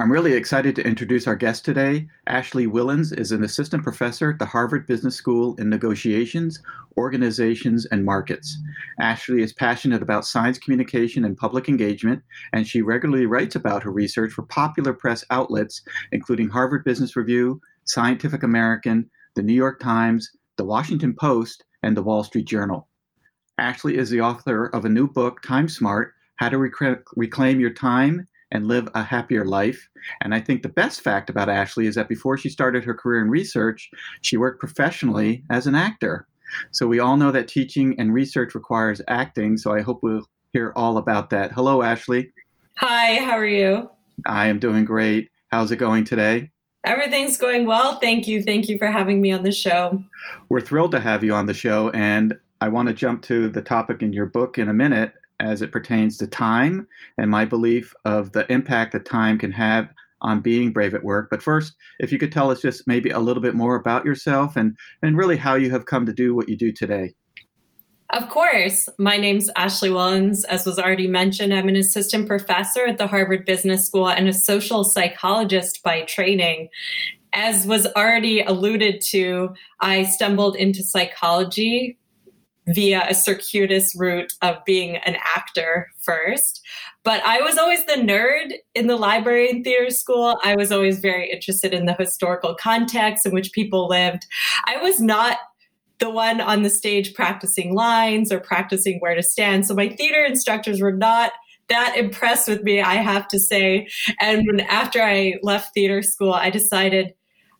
I'm really excited to introduce our guest today. Ashley Whillans is an assistant professor at the Harvard Business School in negotiations, organizations, and markets. Ashley is passionate about science communication and public engagement, and she regularly writes about her research for popular press outlets, including Harvard Business Review, Scientific American, the New York Times, the Washington Post, and the Wall Street Journal. Ashley is the author of a new book, Time Smart How to Rec- Reclaim Your Time and live a happier life. And I think the best fact about Ashley is that before she started her career in research, she worked professionally as an actor. So we all know that teaching and research requires acting. So I hope we'll hear all about that. Hello, Ashley. Hi, how are you? I am doing great. How's it going today? Everything's going well. Thank you. Thank you for having me on the show. We're thrilled to have you on the show. And I want to jump to the topic in your book in a minute as it pertains to time and my belief of the impact that time can have on being brave at work. But first, if you could tell us just maybe a little bit more about yourself and, and really how you have come to do what you do today. Of course. My name's Ashley Whillans. As was already mentioned, I'm an assistant professor at the Harvard Business School and a social psychologist by training. As was already alluded to, I stumbled into psychology via a circuitous route of being an actor first. But I was always the nerd in the library and theater school. I was always very interested in the historical context in which people lived. I was not the one on the stage practicing lines or practicing where to stand. So my theater instructors were not that impressed with me, I have to say. And after I left theater school, I decided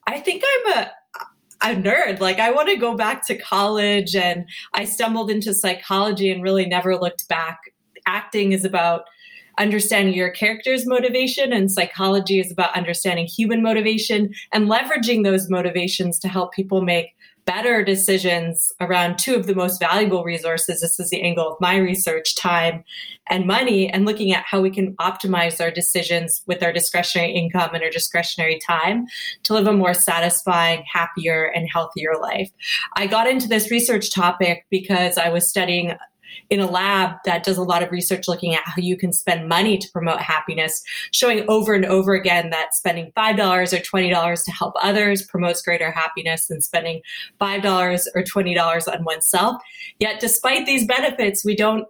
I think I'm a a nerd. Like I want to go back to college and I stumbled into psychology and really never looked back. Acting is about understanding your character's motivation and psychology is about understanding human motivation and leveraging those motivations to help people make better decisions around two of the most valuable resources. This is the angle of my research time and money, and looking at how we can optimize our decisions with our discretionary income and our discretionary time to live a more satisfying, happier, and healthier life. I got into this research topic because I was studying in a lab that does a lot of research looking at how you can spend money to promote happiness, showing over and over again that spending $5 or $20 to help others promotes greater happiness than spending $5 or $20 on oneself. Yet, despite these benefits, we don't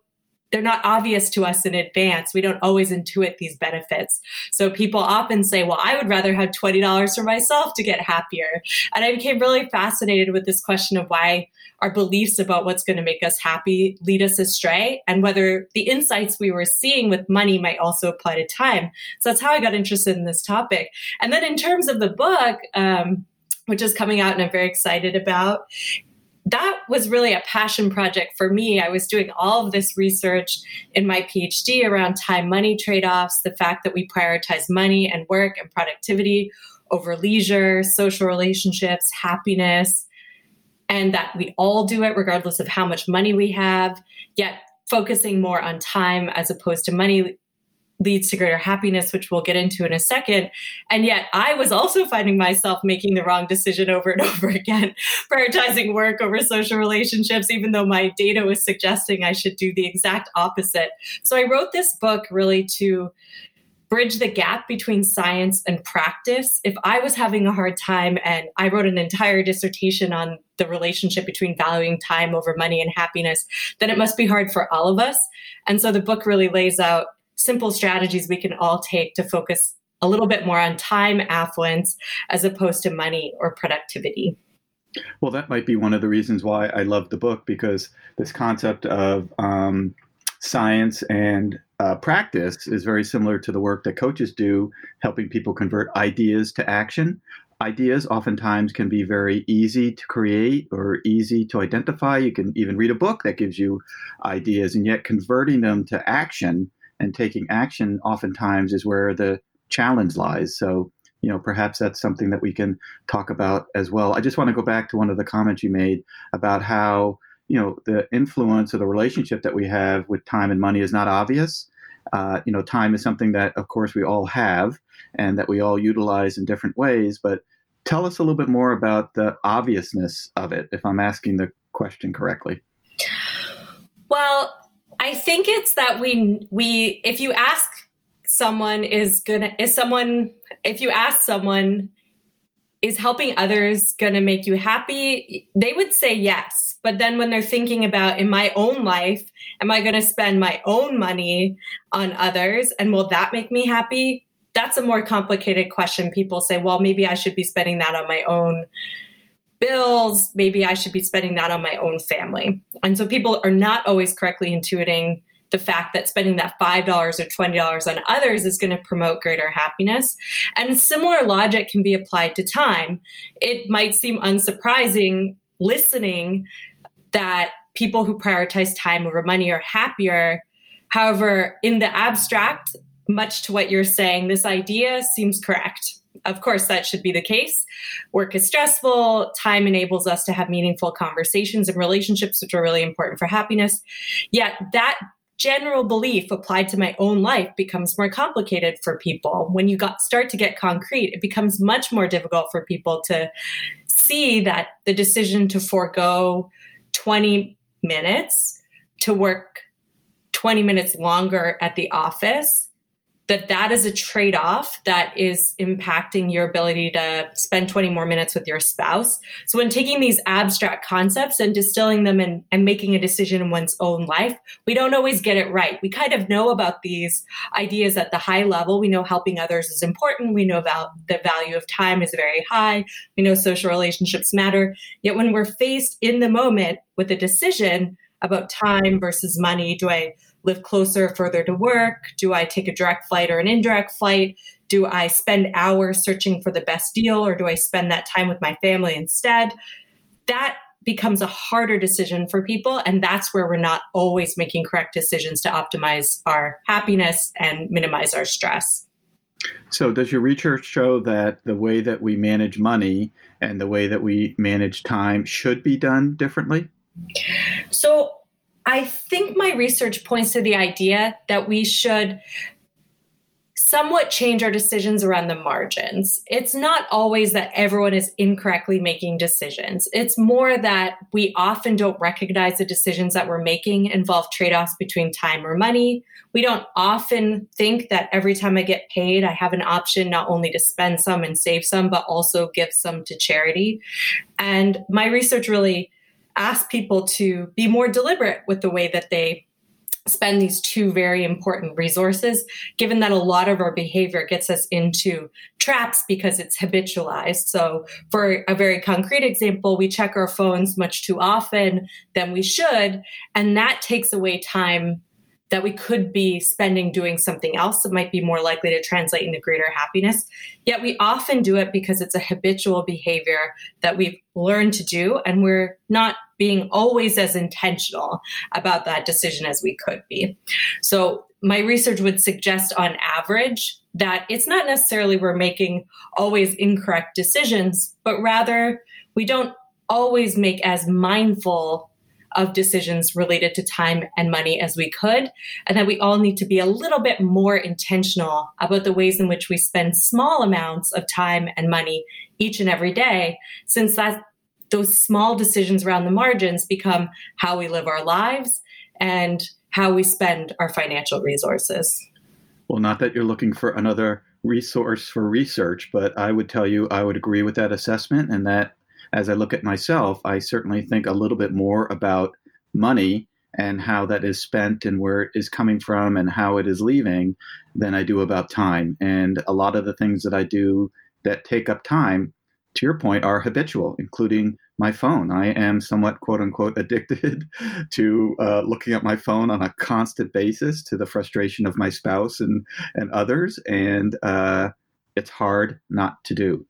they're not obvious to us in advance. We don't always intuit these benefits. So people often say, well, I would rather have $20 for myself to get happier. And I became really fascinated with this question of why our beliefs about what's going to make us happy lead us astray and whether the insights we were seeing with money might also apply to time. So that's how I got interested in this topic. And then in terms of the book, um, which is coming out and I'm very excited about that was really a passion project for me. I was doing all of this research in my PhD around time money trade offs, the fact that we prioritize money and work and productivity over leisure, social relationships, happiness, and that we all do it regardless of how much money we have, yet focusing more on time as opposed to money leads to greater happiness, which we'll get into in a second. And yet I was also finding myself making the wrong decision over and over again, prioritizing work over social relationships, even though my data was suggesting I should do the exact opposite. So I wrote this book really to bridge the gap between science and practice. If I was having a hard time and I wrote an entire dissertation on the relationship between valuing time over money and happiness, then it must be hard for all of us. And so the book really lays out simple strategies we can all take to focus a little bit more on time affluence as opposed to money or productivity. Well, that might be one of the reasons why I love the book because this concept of um, science and uh, practice is very similar to the work that coaches do, helping people convert ideas to action. Ideas oftentimes can be very easy to create or easy to identify. You can even read a book that gives you ideas, and yet converting them to action and taking action oftentimes is where the challenge lies. So, you know, perhaps that's something that we can talk about as well. I just want to go back to one of the comments you made about how, you know, the influence of the relationship that we have with time and money is not obvious. Uh, you know, time is something that, of course, we all have and that we all utilize in different ways. But tell us a little bit more about the obviousness of it, if I'm asking the question correctly. Well, I think it's that we we if you ask someone is gonna is someone if you ask someone is helping others to make you happy? They would say yes. But then when they're thinking about in my own life am i to spend my own money on others and will that make me happy? That's a more complicated question. People say well maybe i should be spending that on my own bills, maybe I should be spending that on my own family. And so people are not always correctly intuiting the fact that spending that $5 or $20 on others is going to promote greater happiness. And similar logic can be applied to time. It might seem unsurprising listening that people who prioritize time over money are happier. However, in the abstract, much to what you're saying, this idea seems correct. Of course, that should be the case. Work is stressful. Time enables us to have meaningful conversations and relationships, which are really important for happiness. Yet, that general belief applied to my own life becomes more complicated for people. When you got, start to get concrete, it becomes much more difficult for people to see that the decision to forego 20 minutes to work 20 minutes longer at the office that that is a trade-off that is impacting your ability to spend 20 more minutes with your spouse. So when taking these abstract concepts and distilling them and, and making a decision in one's own life we don't always get it right. We kind of know about these ideas at the high level. We know helping others is important. We know about the value of time is very high. We know social relationships matter. Yet when we're faced in the moment with a decision about time versus money do i live closer, further to work? Do I take a direct flight or an indirect flight? Do I spend hours searching for the best deal or do I spend that time with my family instead? That becomes a harder decision for people. And that's where we're not always making correct decisions to optimize our happiness and minimize our stress. So, does your research show that the way that we manage money and the way that we manage time should be done differently? So, I think my research points to the idea that we should somewhat change our decisions around the margins. It's not always that everyone is incorrectly making decisions. It's more that we often don't recognize the decisions that we're making involve trade offs between time or money. We don't often think that every time I get paid, I have an option not only to spend some and save some, but also give some to charity. And my research really ask people to be more deliberate with the way that they spend these two very important resources, given that a lot of our behavior gets us into traps because it's habitualized. So, for a very concrete example, we check our phones much too often than we should, and that takes away time that we could be spending doing something else that might be more likely to translate into greater happiness. Yet we often do it because it's a habitual behavior that we've learned to do, and we're not being always as intentional about that decision as we could be. So, my research would suggest on average that it's not necessarily we're making always incorrect decisions, but rather we don't always make as mindful of decisions related to time and money as we could, and that we all need to be a little bit more intentional about the ways in which we spend small amounts of time and money each and every day, since that those small decisions around the margins become how we live our lives and how we spend our financial resources. Well, not that you're looking for another resource for research, but I would tell you I would agree with that assessment. And that as I look at myself, I certainly think a little bit more about money and how that is spent and where it is coming from and how it is leaving than I do about time. And a lot of the things that I do that take up time, to your point, are habitual, including my phone. I am somewhat quote unquote addicted to uh, looking at my phone on a constant basis to the frustration of my spouse and, and others. And uh, it's hard not to do.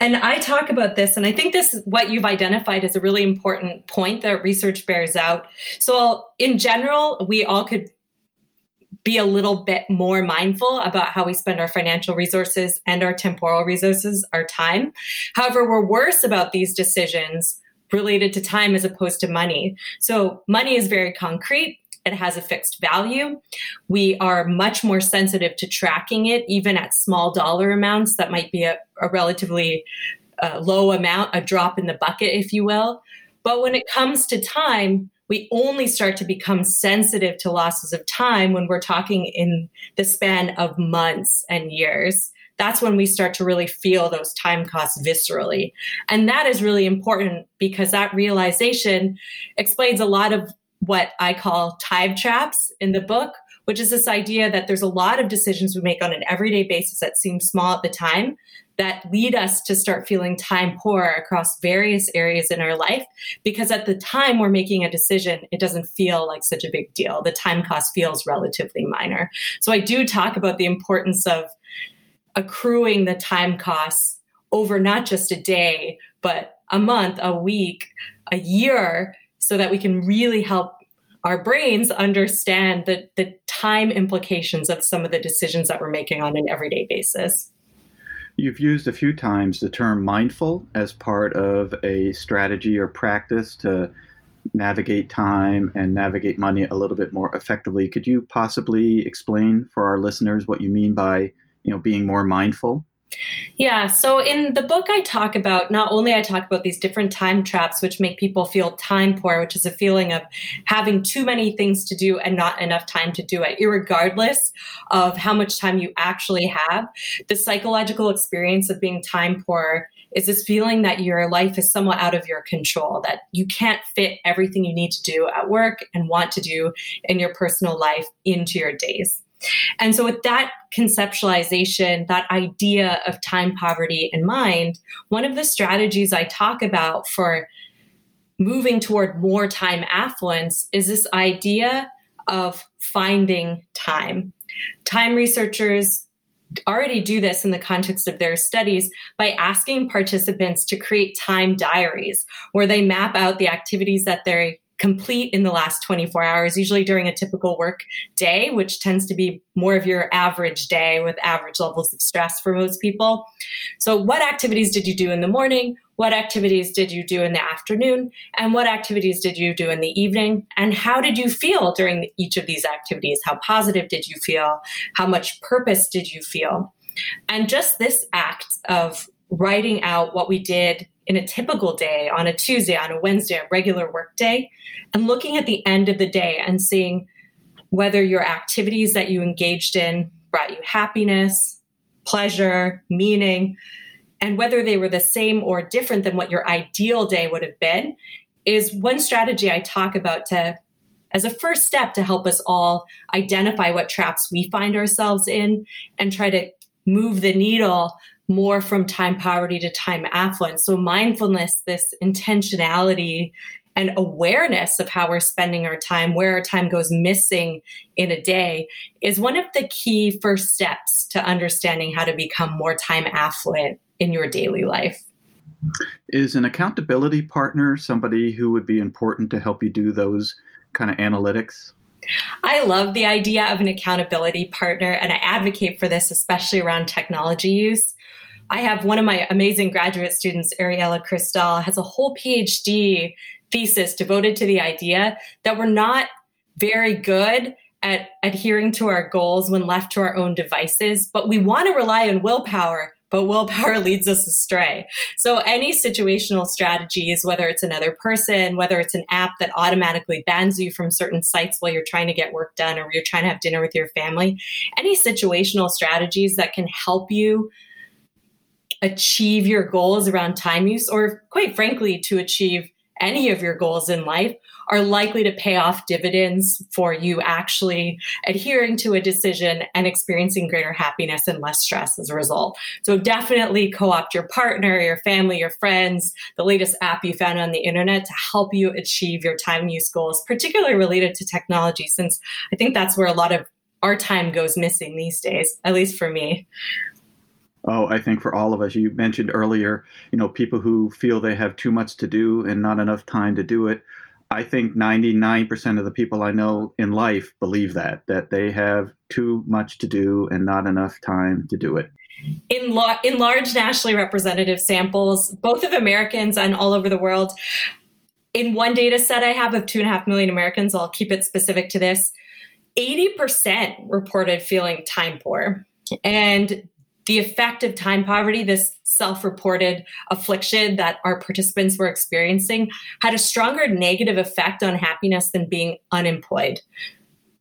And I talk about this, and I think this is what you've identified as a really important point that research bears out. So, in general, we all could be a little bit more mindful about how we spend our financial resources and our temporal resources, our time. However, we're worse about these decisions related to time as opposed to money. So, money is very concrete. It has a fixed value. We are much more sensitive to tracking it, even at small dollar amounts. That might be a, a relatively uh, low amount, a drop in the bucket, if you will. But when it comes to time, we only start to become sensitive to losses of time when we're talking in the span of months and years. That's when we start to really feel those time costs viscerally. And that is really important because that realization explains a lot of what I call time traps in the book, which is this idea that there's a lot of decisions we make on an everyday basis that seem small at the time that lead us to start feeling time poor across various areas in our life because at the time we're making a decision it doesn't feel like such a big deal. The time cost feels relatively minor. So i do talk about the importance of accruing the time costs over not just a day but a month a week a year so that we can really help our brains understand the, the time implications of some of the decisions that we're making on an everyday basis You've used a few times the term mindful as part of a strategy or practice to navigate time and navigate money a little bit more effectively. Could you possibly explain for our listeners what you mean by, you know, being more mindful? Yeah. So in the book, I talk about not only I talk about these different time traps, which make people feel time poor, which is a feeling of having too many things to do and not enough time to do it, regardless of how much time you actually have. The psychological experience of being time poor is this feeling that your life is somewhat out of your control, that you can't fit everything you need to do at work and want to do in your personal life into your days. And so, with that conceptualization, that idea of time poverty in mind, one of the strategies I talk about for moving toward more time affluence is this idea of finding time. Time researchers already do this in the context of their studies by asking participants to create time diaries where they map out the activities that they complete in the last 24 hours, usually during a typical work day, which tends to be more of your average day with average levels of stress for most people. So, what activities did you do in the morning? What activities did you do in the afternoon? And what activities did you do in the evening? And how did you feel during each of these activities? How positive did you feel? How much purpose did you feel? And just this act of writing out what we did in a typical day on a Tuesday, on a Wednesday, a regular work day, and looking at the end of the day and seeing whether your activities that you engaged in brought you happiness, pleasure, meaning, and whether they were the same or different than what your ideal day would have been is one strategy I talk about to as a first step to help us all identify what traps we find ourselves in and try to move the needle more from time poverty to time affluence. So, mindfulness, this intentionality and awareness of how we're spending our time, where our time goes missing in a day, is one of the key first steps to understanding how to become more time affluent in your daily life. Is an accountability partner somebody who would be important to help you do those kind of analytics? I love the idea of an accountability partner, and I advocate for this, especially around technology use. I have one of my amazing graduate students, Ariella Kristal, has a whole PhD thesis devoted to the idea that we're not very good at adhering to our goals when left to our own devices, but we want to rely on willpower but willpower leads us astray. So any situational strategies, whether it's another person, whether it's an app that automatically bans you from certain sites while you're trying to get work done or you're trying to have dinner with your family, any situational strategies that can help you achieve your goals around time use or quite frankly to achieve any of your goals in life are likely to pay off dividends for you actually adhering to a decision and experiencing greater happiness and less stress as a result. So definitely co-opt your partner, your family, your friends, the latest app you found on the internet to help you achieve your time use goals, particularly related to technology, since I think that's where a lot of our time goes missing these days, at least for me. Oh, I think for all of us, you mentioned earlier, you know, people who feel they have too much to do and not enough time to do it. I think 99% of the people I know in life believe that, that they have too much to do and not enough time to do it. In, in large nationally representative samples, both of Americans and all over the world, in one data set I have of two and a half million Americans, I'll keep it specific to this, 80% reported feeling time poor. And the effect of time poverty, this self reported affliction that our participants were experiencing, had a stronger negative effect on happiness than being unemployed.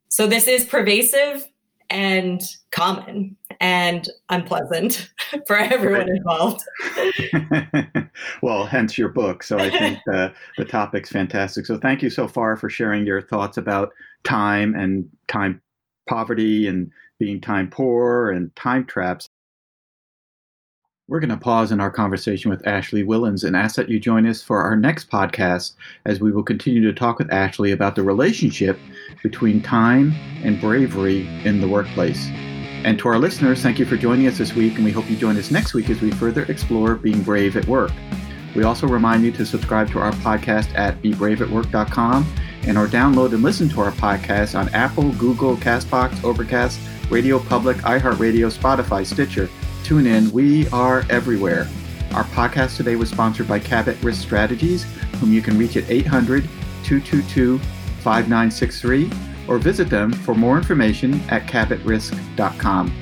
So, this is pervasive and common and unpleasant for everyone involved. well, hence your book. So I think the, the topic's fantastic. So thank you so far for sharing your thoughts about time and time poverty and being time poor and time traps. We're going to pause in our conversation with Ashley Whillans and ask that you join us for our next podcast as we will continue to talk with Ashley about the relationship between time and bravery in the workplace. And to our listeners, thank you for joining us this week, and we hope you join us next week as we further explore being brave at work. We also remind you to subscribe to our podcast at bebraveatwork.com and or download and listen to our podcast on Apple, Google, Castbox, Overcast, Radio Public, iHeartRadio, Spotify, Stitcher, tune in. We are everywhere. Our podcast today was sponsored by Cabot Risk Strategies, whom you can reach at 800 222 5963 or visit them for more information at cabotrisk.com.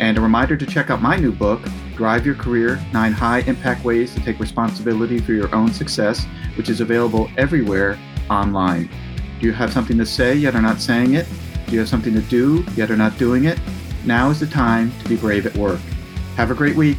And a reminder to check out my new book, Drive Your Career Nine High Impact Ways to Take Responsibility for Your Own Success, which is available everywhere online. Do you have something to say yet are not saying it? Do you have something to do yet are not doing it? Now is the time to be brave at work. Have a great week.